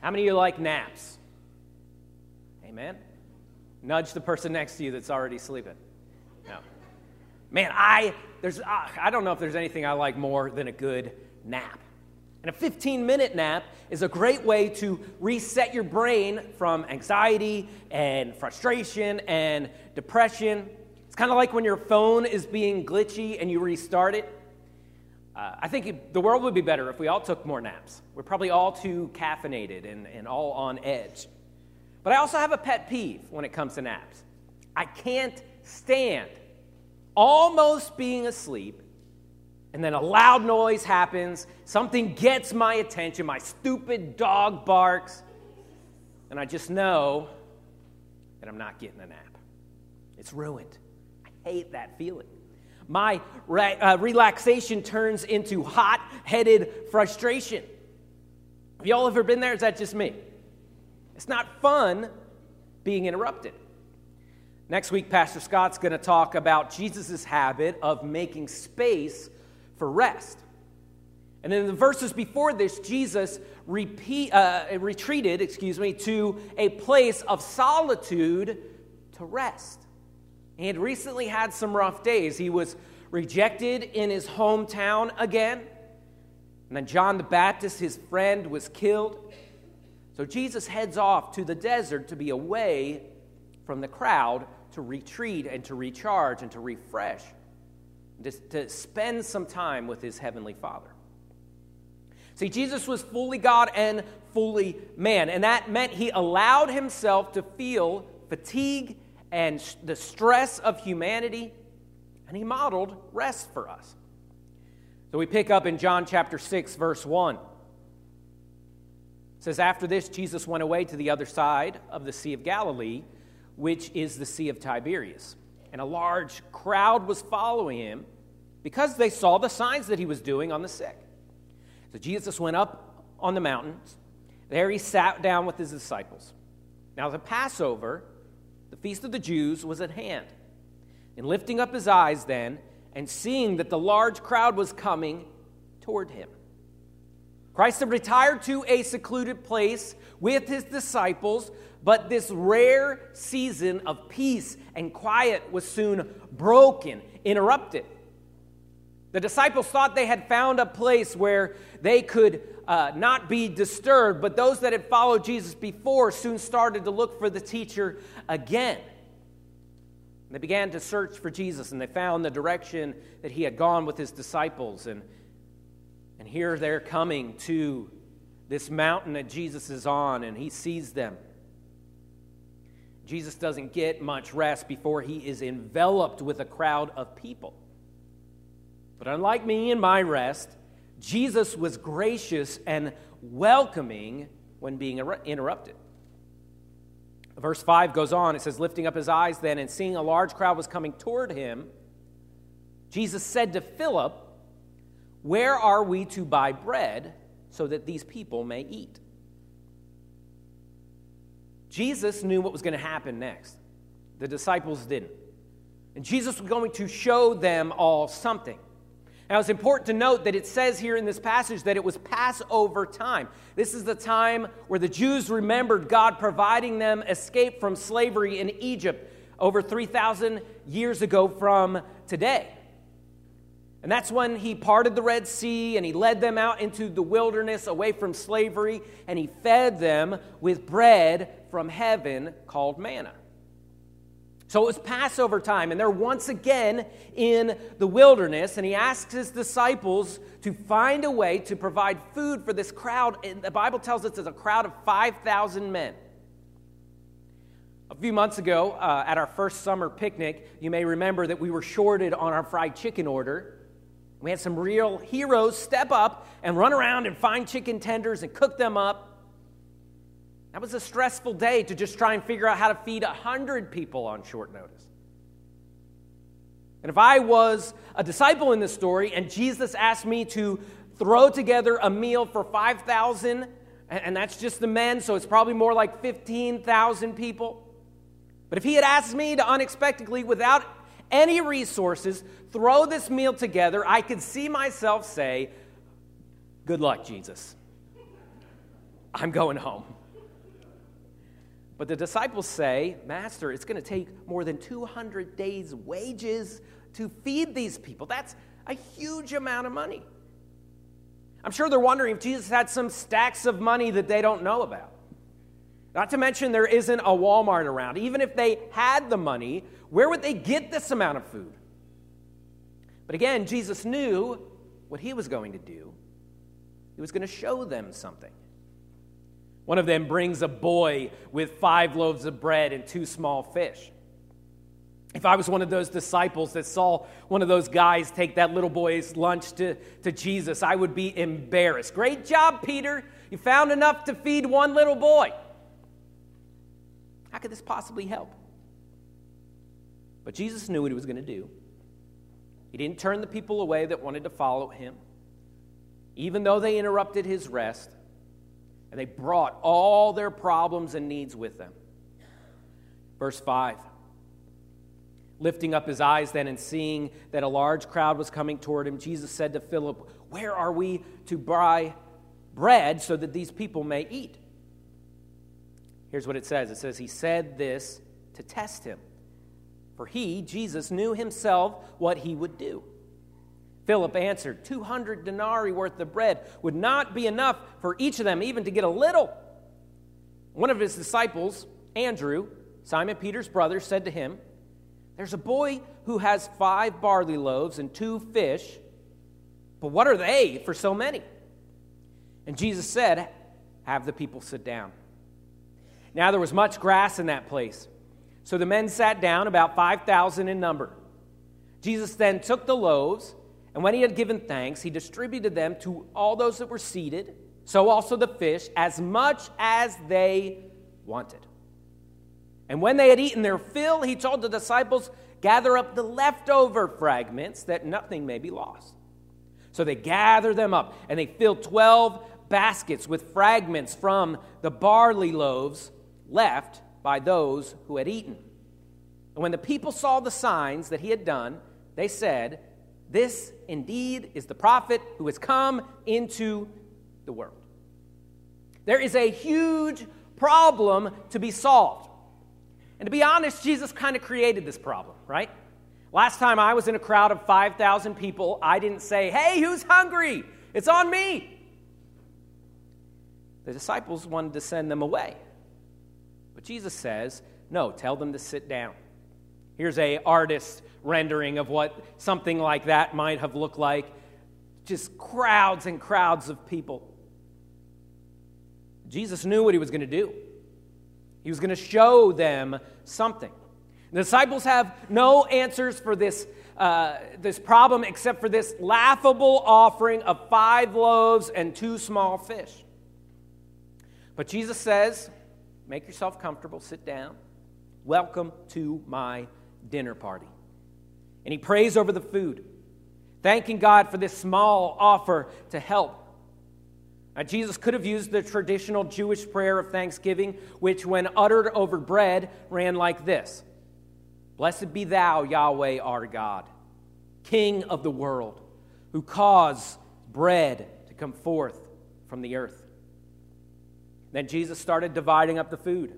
How many of you like naps? Amen. Nudge the person next to you that's already sleeping. No. Man, I there's uh, I don't know if there's anything I like more than a good nap. And a 15 minute nap is a great way to reset your brain from anxiety and frustration and depression. It's kind of like when your phone is being glitchy and you restart it. Uh, I think it, the world would be better if we all took more naps. We're probably all too caffeinated and, and all on edge. But I also have a pet peeve when it comes to naps. I can't stand almost being asleep and then a loud noise happens, something gets my attention, my stupid dog barks, and I just know that I'm not getting a nap. It's ruined. I hate that feeling. My re- uh, relaxation turns into hot headed frustration. Have y'all ever been there? Is that just me? It's not fun being interrupted. Next week, Pastor Scott's going to talk about Jesus' habit of making space for rest. And in the verses before this, Jesus repeat, uh, retreated, excuse me, to a place of solitude to rest. He had recently had some rough days. He was rejected in his hometown again. And then John the Baptist, his friend, was killed. So Jesus heads off to the desert to be away from the crowd to retreat and to recharge and to refresh to, to spend some time with his heavenly Father. See, Jesus was fully God and fully man, and that meant he allowed himself to feel fatigue and the stress of humanity, and he modeled rest for us. So we pick up in John chapter 6, verse 1. It says, After this, Jesus went away to the other side of the Sea of Galilee, which is the Sea of Tiberias and a large crowd was following him because they saw the signs that he was doing on the sick. So Jesus went up on the mountains. There he sat down with his disciples. Now, the Passover, the feast of the Jews, was at hand. And lifting up his eyes then, and seeing that the large crowd was coming toward him, Christ had retired to a secluded place with his disciples but this rare season of peace and quiet was soon broken, interrupted. The disciples thought they had found a place where they could uh, not be disturbed, but those that had followed Jesus before soon started to look for the teacher again. They began to search for Jesus and they found the direction that he had gone with his disciples. And, and here they're coming to this mountain that Jesus is on, and he sees them. Jesus doesn't get much rest before he is enveloped with a crowd of people. But unlike me in my rest, Jesus was gracious and welcoming when being interrupted. Verse 5 goes on. It says, Lifting up his eyes then and seeing a large crowd was coming toward him, Jesus said to Philip, Where are we to buy bread so that these people may eat? Jesus knew what was going to happen next. The disciples didn't. And Jesus was going to show them all something. Now, it's important to note that it says here in this passage that it was Passover time. This is the time where the Jews remembered God providing them escape from slavery in Egypt over 3,000 years ago from today. And that's when he parted the Red Sea and he led them out into the wilderness away from slavery and he fed them with bread from heaven called manna. So it was Passover time, and they're once again in the wilderness, and he asks his disciples to find a way to provide food for this crowd. And the Bible tells us it's a crowd of 5,000 men. A few months ago, uh, at our first summer picnic, you may remember that we were shorted on our fried chicken order. We had some real heroes step up and run around and find chicken tenders and cook them up. That was a stressful day to just try and figure out how to feed 100 people on short notice. And if I was a disciple in this story and Jesus asked me to throw together a meal for 5,000, and that's just the men, so it's probably more like 15,000 people. But if he had asked me to unexpectedly, without any resources, throw this meal together, I could see myself say, Good luck, Jesus. I'm going home. But the disciples say, Master, it's going to take more than 200 days' wages to feed these people. That's a huge amount of money. I'm sure they're wondering if Jesus had some stacks of money that they don't know about. Not to mention, there isn't a Walmart around. Even if they had the money, where would they get this amount of food? But again, Jesus knew what he was going to do. He was going to show them something. One of them brings a boy with five loaves of bread and two small fish. If I was one of those disciples that saw one of those guys take that little boy's lunch to, to Jesus, I would be embarrassed. Great job, Peter. You found enough to feed one little boy. How could this possibly help? But Jesus knew what he was going to do. He didn't turn the people away that wanted to follow him, even though they interrupted his rest and they brought all their problems and needs with them. Verse 5 Lifting up his eyes then and seeing that a large crowd was coming toward him, Jesus said to Philip, Where are we to buy bread so that these people may eat? Here's what it says it says, He said this to test him. For he, Jesus, knew himself what he would do. Philip answered, 200 denarii worth of bread would not be enough for each of them, even to get a little. One of his disciples, Andrew, Simon Peter's brother, said to him, There's a boy who has five barley loaves and two fish, but what are they for so many? And Jesus said, Have the people sit down. Now there was much grass in that place. So the men sat down, about 5,000 in number. Jesus then took the loaves and when he had given thanks, he distributed them to all those that were seated, so also the fish, as much as they wanted. And when they had eaten their fill, he told the disciples, Gather up the leftover fragments, that nothing may be lost. So they gathered them up, and they filled 12 baskets with fragments from the barley loaves left by those who had eaten. And when the people saw the signs that he had done, they said, this indeed is the prophet who has come into the world. There is a huge problem to be solved. And to be honest, Jesus kind of created this problem, right? Last time I was in a crowd of 5,000 people, I didn't say, hey, who's hungry? It's on me. The disciples wanted to send them away. But Jesus says, no, tell them to sit down. Here's a artist rendering of what something like that might have looked like. Just crowds and crowds of people. Jesus knew what he was going to do. He was going to show them something. The disciples have no answers for this, uh, this problem except for this laughable offering of five loaves and two small fish. But Jesus says, Make yourself comfortable, sit down. Welcome to my dinner party. And he prays over the food, thanking God for this small offer to help. Now, Jesus could have used the traditional Jewish prayer of thanksgiving, which, when uttered over bread, ran like this Blessed be thou, Yahweh our God, King of the world, who caused bread to come forth from the earth. Then Jesus started dividing up the food.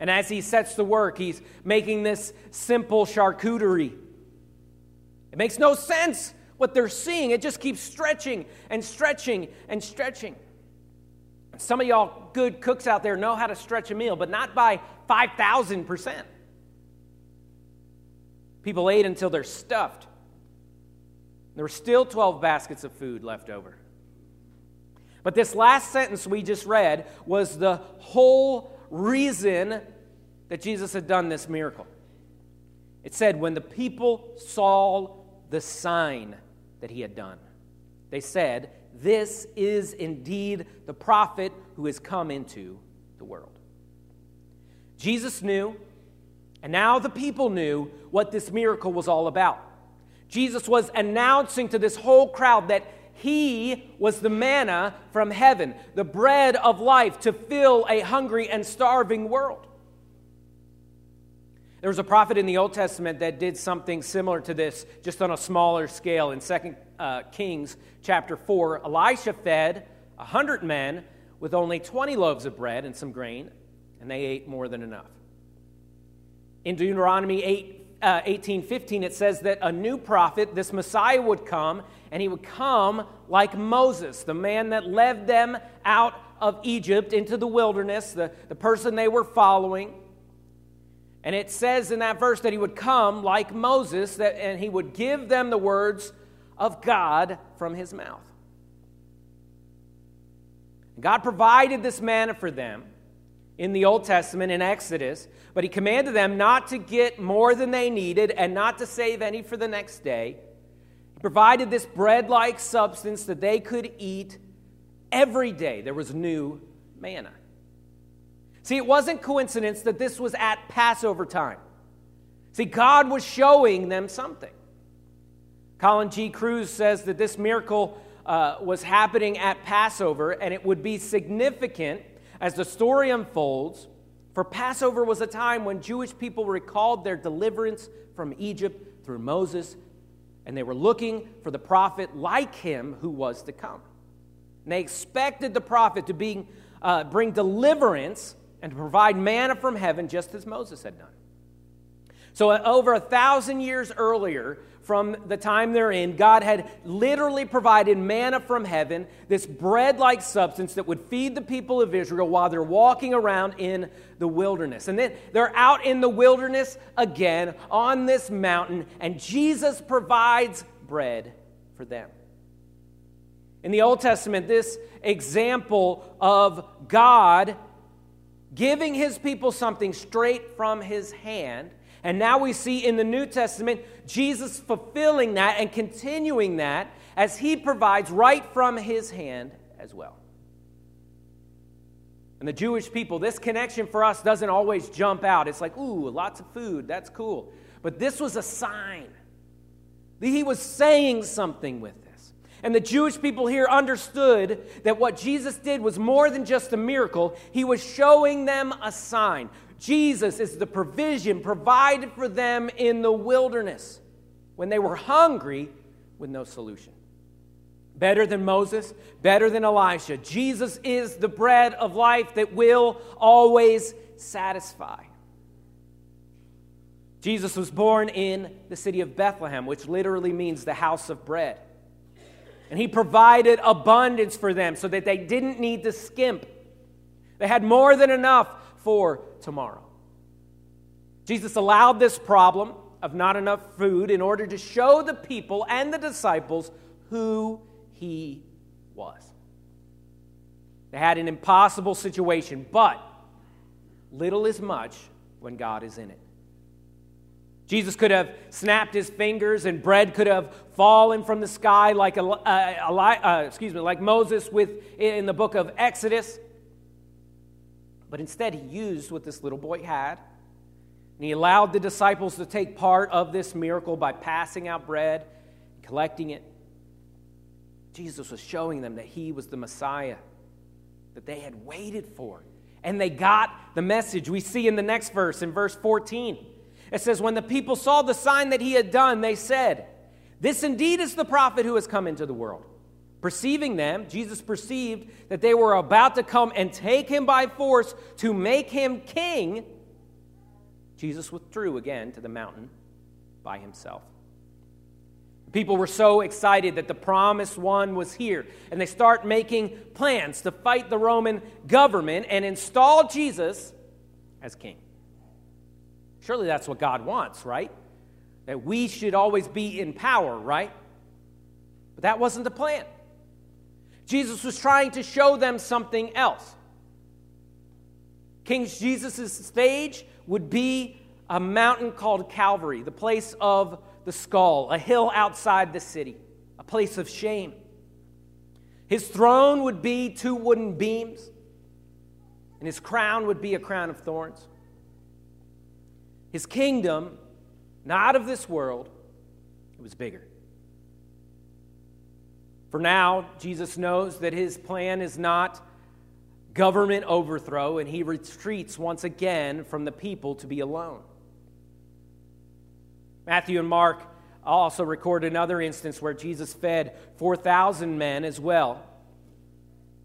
And as he sets to work, he's making this simple charcuterie. It makes no sense what they're seeing. It just keeps stretching and stretching and stretching. Some of y'all good cooks out there know how to stretch a meal, but not by 5,000%. People ate until they're stuffed. There were still 12 baskets of food left over. But this last sentence we just read was the whole reason that Jesus had done this miracle. It said, when the people saw the sign that he had done, they said, This is indeed the prophet who has come into the world. Jesus knew, and now the people knew what this miracle was all about. Jesus was announcing to this whole crowd that he was the manna from heaven, the bread of life to fill a hungry and starving world. There was a prophet in the Old Testament that did something similar to this, just on a smaller scale. In 2 uh, Kings chapter 4, Elisha fed a 100 men with only 20 loaves of bread and some grain, and they ate more than enough. In Deuteronomy 8, uh, 18 15, it says that a new prophet, this Messiah, would come, and he would come like Moses, the man that led them out of Egypt into the wilderness, the, the person they were following. And it says in that verse that he would come like Moses, that, and he would give them the words of God from his mouth. God provided this manna for them in the Old Testament in Exodus, but he commanded them not to get more than they needed and not to save any for the next day. Provided this bread like substance that they could eat every day. There was new manna. See, it wasn't coincidence that this was at Passover time. See, God was showing them something. Colin G. Kruse says that this miracle uh, was happening at Passover, and it would be significant as the story unfolds. For Passover was a time when Jewish people recalled their deliverance from Egypt through Moses, and they were looking for the prophet like him who was to come. And they expected the prophet to be, uh, bring deliverance and to provide manna from heaven, just as Moses had done. So, uh, over a thousand years earlier, from the time they're in, God had literally provided manna from heaven, this bread like substance that would feed the people of Israel while they're walking around in the wilderness. And then they're out in the wilderness again on this mountain, and Jesus provides bread for them. In the Old Testament, this example of God giving his people something straight from his hand and now we see in the New Testament Jesus fulfilling that and continuing that as he provides right from his hand as well. And the Jewish people, this connection for us doesn't always jump out. It's like, ooh, lots of food, that's cool. But this was a sign. that He was saying something with this. And the Jewish people here understood that what Jesus did was more than just a miracle, he was showing them a sign. Jesus is the provision provided for them in the wilderness when they were hungry with no solution. Better than Moses, better than Elisha. Jesus is the bread of life that will always satisfy. Jesus was born in the city of Bethlehem, which literally means the house of bread. And he provided abundance for them so that they didn't need to skimp. They had more than enough for tomorrow. Jesus allowed this problem of not enough food in order to show the people and the disciples who he was. They had an impossible situation, but little is much when God is in it. Jesus could have snapped his fingers and bread could have fallen from the sky like, uh, uh, excuse me, like Moses with, in the book of Exodus. But instead, he used what this little boy had. And he allowed the disciples to take part of this miracle by passing out bread, collecting it. Jesus was showing them that he was the Messiah that they had waited for. And they got the message. We see in the next verse, in verse 14, it says, When the people saw the sign that he had done, they said, This indeed is the prophet who has come into the world. Perceiving them, Jesus perceived that they were about to come and take him by force to make him king. Jesus withdrew again to the mountain by himself. People were so excited that the promised one was here, and they start making plans to fight the Roman government and install Jesus as king. Surely that's what God wants, right? That we should always be in power, right? But that wasn't the plan. Jesus was trying to show them something else. King Jesus' stage would be a mountain called Calvary, the place of the skull, a hill outside the city, a place of shame. His throne would be two wooden beams, and his crown would be a crown of thorns. His kingdom, not of this world, it was bigger. For now, Jesus knows that his plan is not government overthrow, and he retreats once again from the people to be alone. Matthew and Mark also record another instance where Jesus fed 4,000 men as well.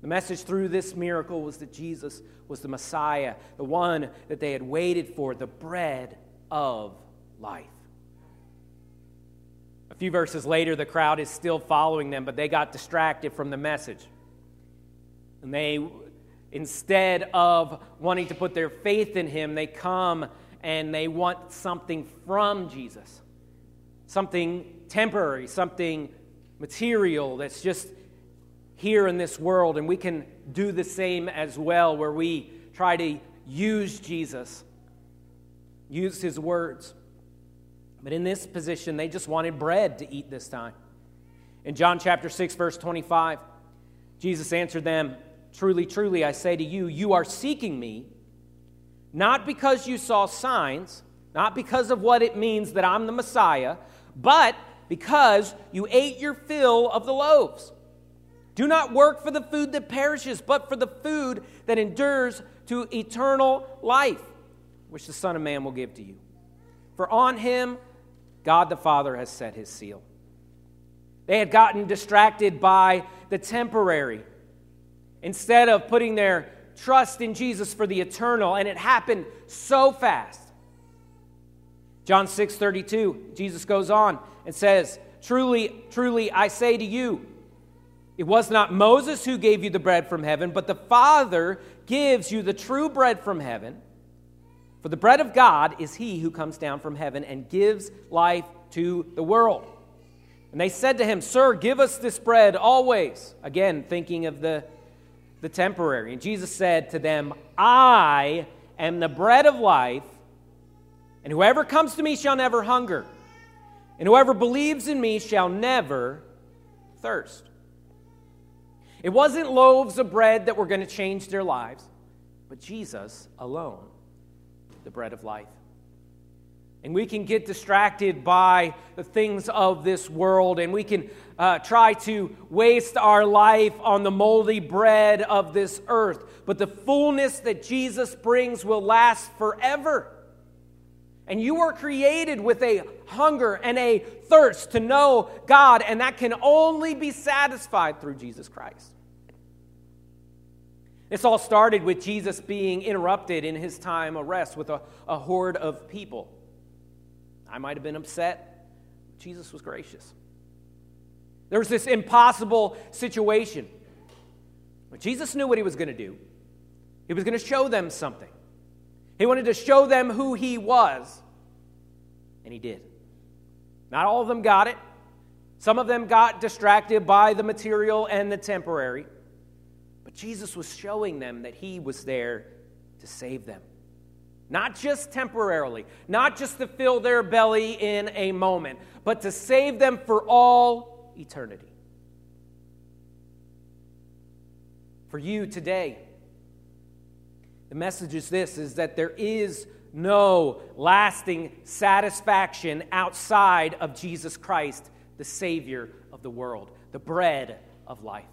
The message through this miracle was that Jesus was the Messiah, the one that they had waited for, the bread of life. A few verses later, the crowd is still following them, but they got distracted from the message. And they, instead of wanting to put their faith in him, they come and they want something from Jesus something temporary, something material that's just here in this world. And we can do the same as well, where we try to use Jesus, use his words. But in this position, they just wanted bread to eat this time. In John chapter 6, verse 25, Jesus answered them, Truly, truly, I say to you, you are seeking me, not because you saw signs, not because of what it means that I'm the Messiah, but because you ate your fill of the loaves. Do not work for the food that perishes, but for the food that endures to eternal life, which the Son of Man will give to you. For on him God the Father has set his seal. They had gotten distracted by the temporary instead of putting their trust in Jesus for the eternal, and it happened so fast. John 6 32, Jesus goes on and says, Truly, truly, I say to you, it was not Moses who gave you the bread from heaven, but the Father gives you the true bread from heaven. For the bread of God is he who comes down from heaven and gives life to the world. And they said to him, Sir, give us this bread always. Again, thinking of the, the temporary. And Jesus said to them, I am the bread of life. And whoever comes to me shall never hunger, and whoever believes in me shall never thirst. It wasn't loaves of bread that were going to change their lives, but Jesus alone, the bread of life. And we can get distracted by the things of this world, and we can uh, try to waste our life on the moldy bread of this earth. But the fullness that Jesus brings will last forever. And you were created with a hunger and a thirst to know God, and that can only be satisfied through Jesus Christ. This all started with Jesus being interrupted in his time of rest with a, a horde of people. I might have been upset. Jesus was gracious. There was this impossible situation. But Jesus knew what he was going to do. He was going to show them something. He wanted to show them who he was, and he did. Not all of them got it. Some of them got distracted by the material and the temporary. But Jesus was showing them that he was there to save them. Not just temporarily, not just to fill their belly in a moment, but to save them for all eternity. For you today, the message is this is that there is no lasting satisfaction outside of Jesus Christ, the Savior of the world, the bread of life.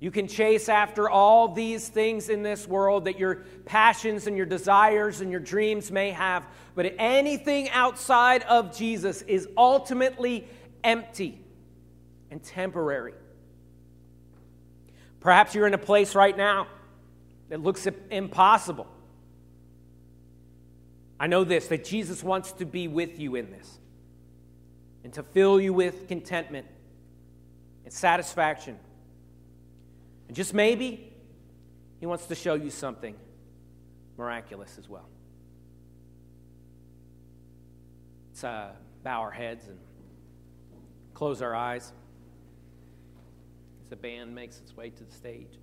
You can chase after all these things in this world that your passions and your desires and your dreams may have, but anything outside of Jesus is ultimately empty and temporary. Perhaps you're in a place right now that looks impossible. I know this that Jesus wants to be with you in this and to fill you with contentment and satisfaction. And just maybe, he wants to show you something miraculous as well. Let's uh, bow our heads and close our eyes as the band makes its way to the stage.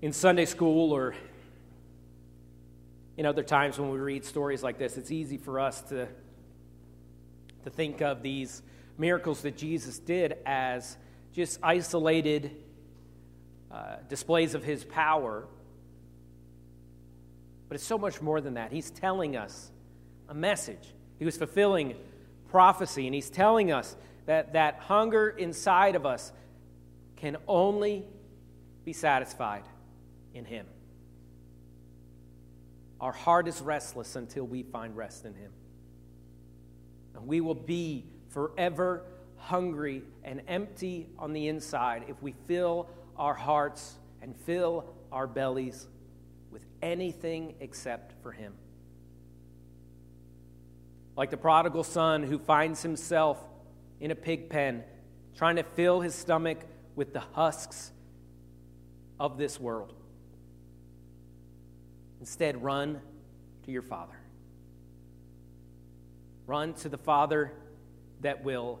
In Sunday school or in other times when we read stories like this, it's easy for us to, to think of these miracles that Jesus did as just isolated uh, displays of his power. But it's so much more than that. He's telling us a message. He was fulfilling prophecy, and he's telling us that that hunger inside of us can only be satisfied in him. Our heart is restless until we find rest in him. And we will be forever hungry and empty on the inside if we fill our hearts and fill our bellies with anything except for Him. Like the prodigal son who finds himself in a pig pen, trying to fill his stomach with the husks of this world. Instead, run to your Father. Run to the Father that will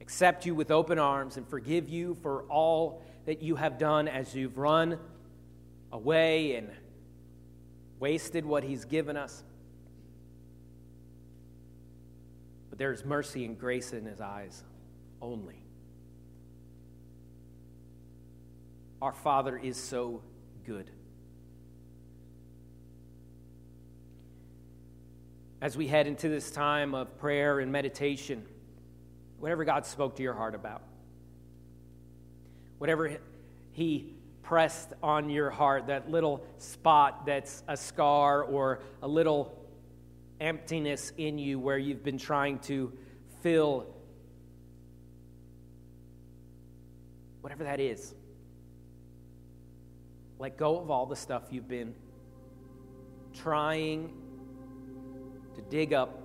accept you with open arms and forgive you for all that you have done as you've run away and wasted what He's given us. But there is mercy and grace in His eyes only. Our Father is so good. As we head into this time of prayer and meditation, whatever God spoke to your heart about, whatever He pressed on your heart, that little spot that's a scar or a little emptiness in you where you've been trying to fill, whatever that is. Let go of all the stuff you've been trying to dig up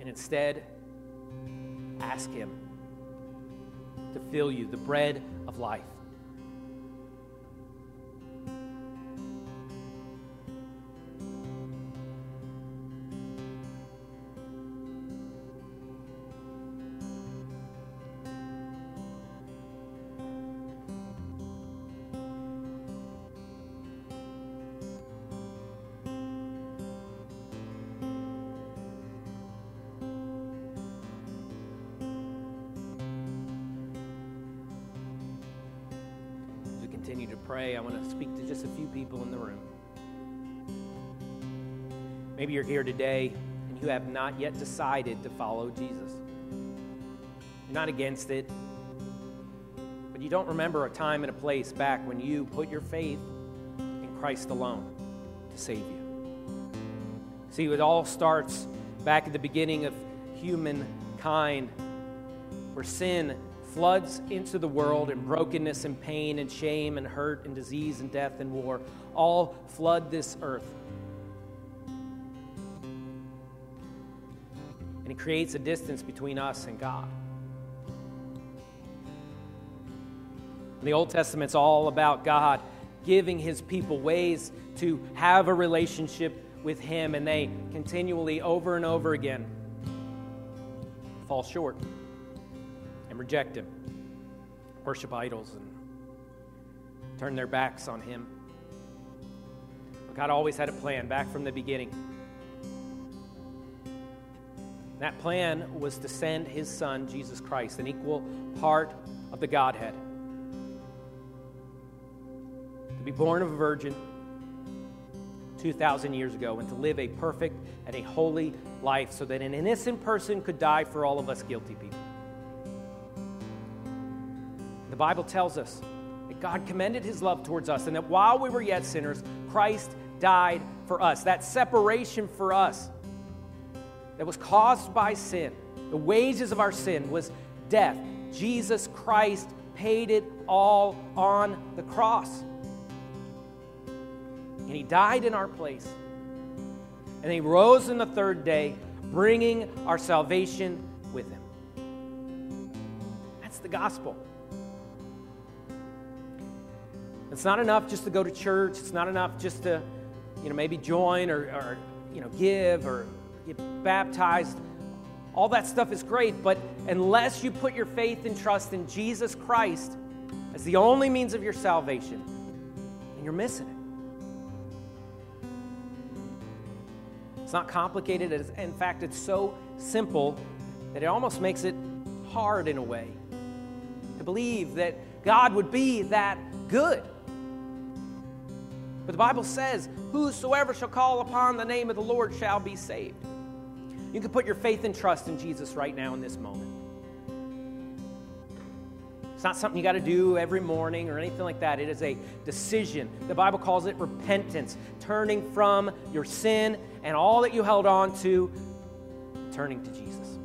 and instead ask Him to fill you the bread of life. Here today and you have not yet decided to follow Jesus. You're not against it, but you don't remember a time and a place back when you put your faith in Christ alone to save you. See, it all starts back at the beginning of humankind, where sin floods into the world, and brokenness and pain and shame and hurt and disease and death and war all flood this earth. Creates a distance between us and God. The Old Testament's all about God giving his people ways to have a relationship with him, and they continually, over and over again, fall short and reject Him, worship idols, and turn their backs on Him. But God always had a plan back from the beginning. That plan was to send His Son, Jesus Christ, an equal part of the Godhead, to be born of a virgin 2,000 years ago and to live a perfect and a holy life so that an innocent person could die for all of us guilty people. The Bible tells us that God commended his love towards us and that while we were yet sinners, Christ died for us. That separation for us that was caused by sin, the wages of our sin was death. Jesus Christ paid it all on the cross. And he died in our place. And he rose in the third day, bringing our salvation with him. That's the gospel. It's not enough just to go to church. It's not enough just to, you know, maybe join or, or you know, give or get baptized. All that stuff is great, but unless you put your faith and trust in Jesus Christ as the only means of your salvation, you're missing it. It's not complicated. In fact, it's so simple that it almost makes it hard in a way to believe that God would be that good. But the Bible says, Whosoever shall call upon the name of the Lord shall be saved. You can put your faith and trust in Jesus right now in this moment. It's not something you got to do every morning or anything like that. It is a decision. The Bible calls it repentance, turning from your sin and all that you held on to turning to Jesus.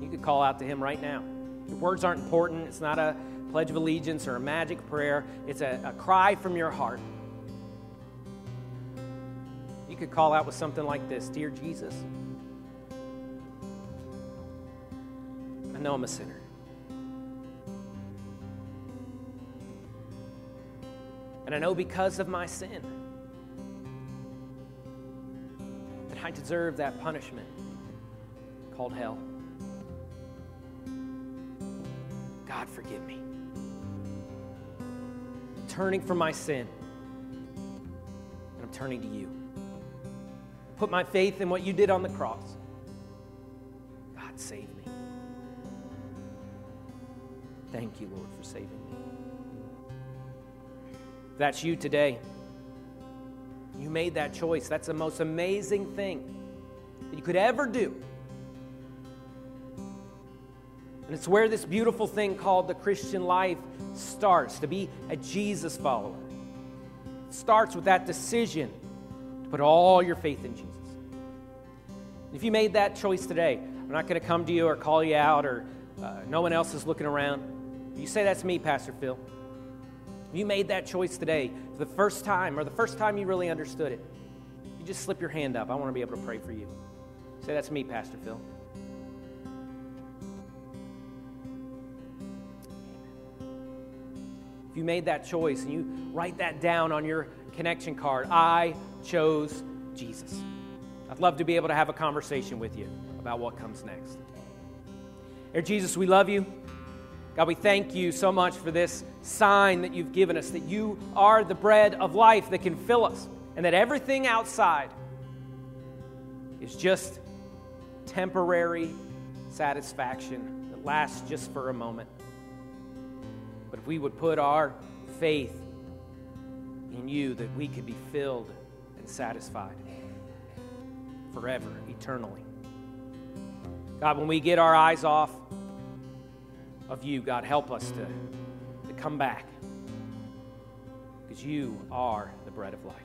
You could call out to him right now. Your words aren't important. It's not a pledge of allegiance or a magic prayer, it's a, a cry from your heart. Could call out with something like this Dear Jesus, I know I'm a sinner. And I know because of my sin that I deserve that punishment called hell. God, forgive me. turning from my sin, and I'm turning to you. Put my faith in what you did on the cross. God, save me. Thank you, Lord, for saving me. If that's you today, you made that choice. That's the most amazing thing that you could ever do. And it's where this beautiful thing called the Christian life starts to be a Jesus follower. It starts with that decision put all your faith in Jesus. If you made that choice today, I'm not going to come to you or call you out or uh, no one else is looking around. You say, That's me, Pastor Phil. You made that choice today for the first time or the first time you really understood it, you just slip your hand up. I want to be able to pray for you. Say, That's me, Pastor Phil. If you made that choice and you write that down on your connection card, I chose Jesus. I'd love to be able to have a conversation with you about what comes next. Dear Jesus, we love you. God, we thank you so much for this sign that you've given us that you are the bread of life that can fill us, and that everything outside is just temporary satisfaction that lasts just for a moment. But if we would put our faith in you, that we could be filled and satisfied forever, eternally. God, when we get our eyes off of you, God, help us to, to come back because you are the bread of life.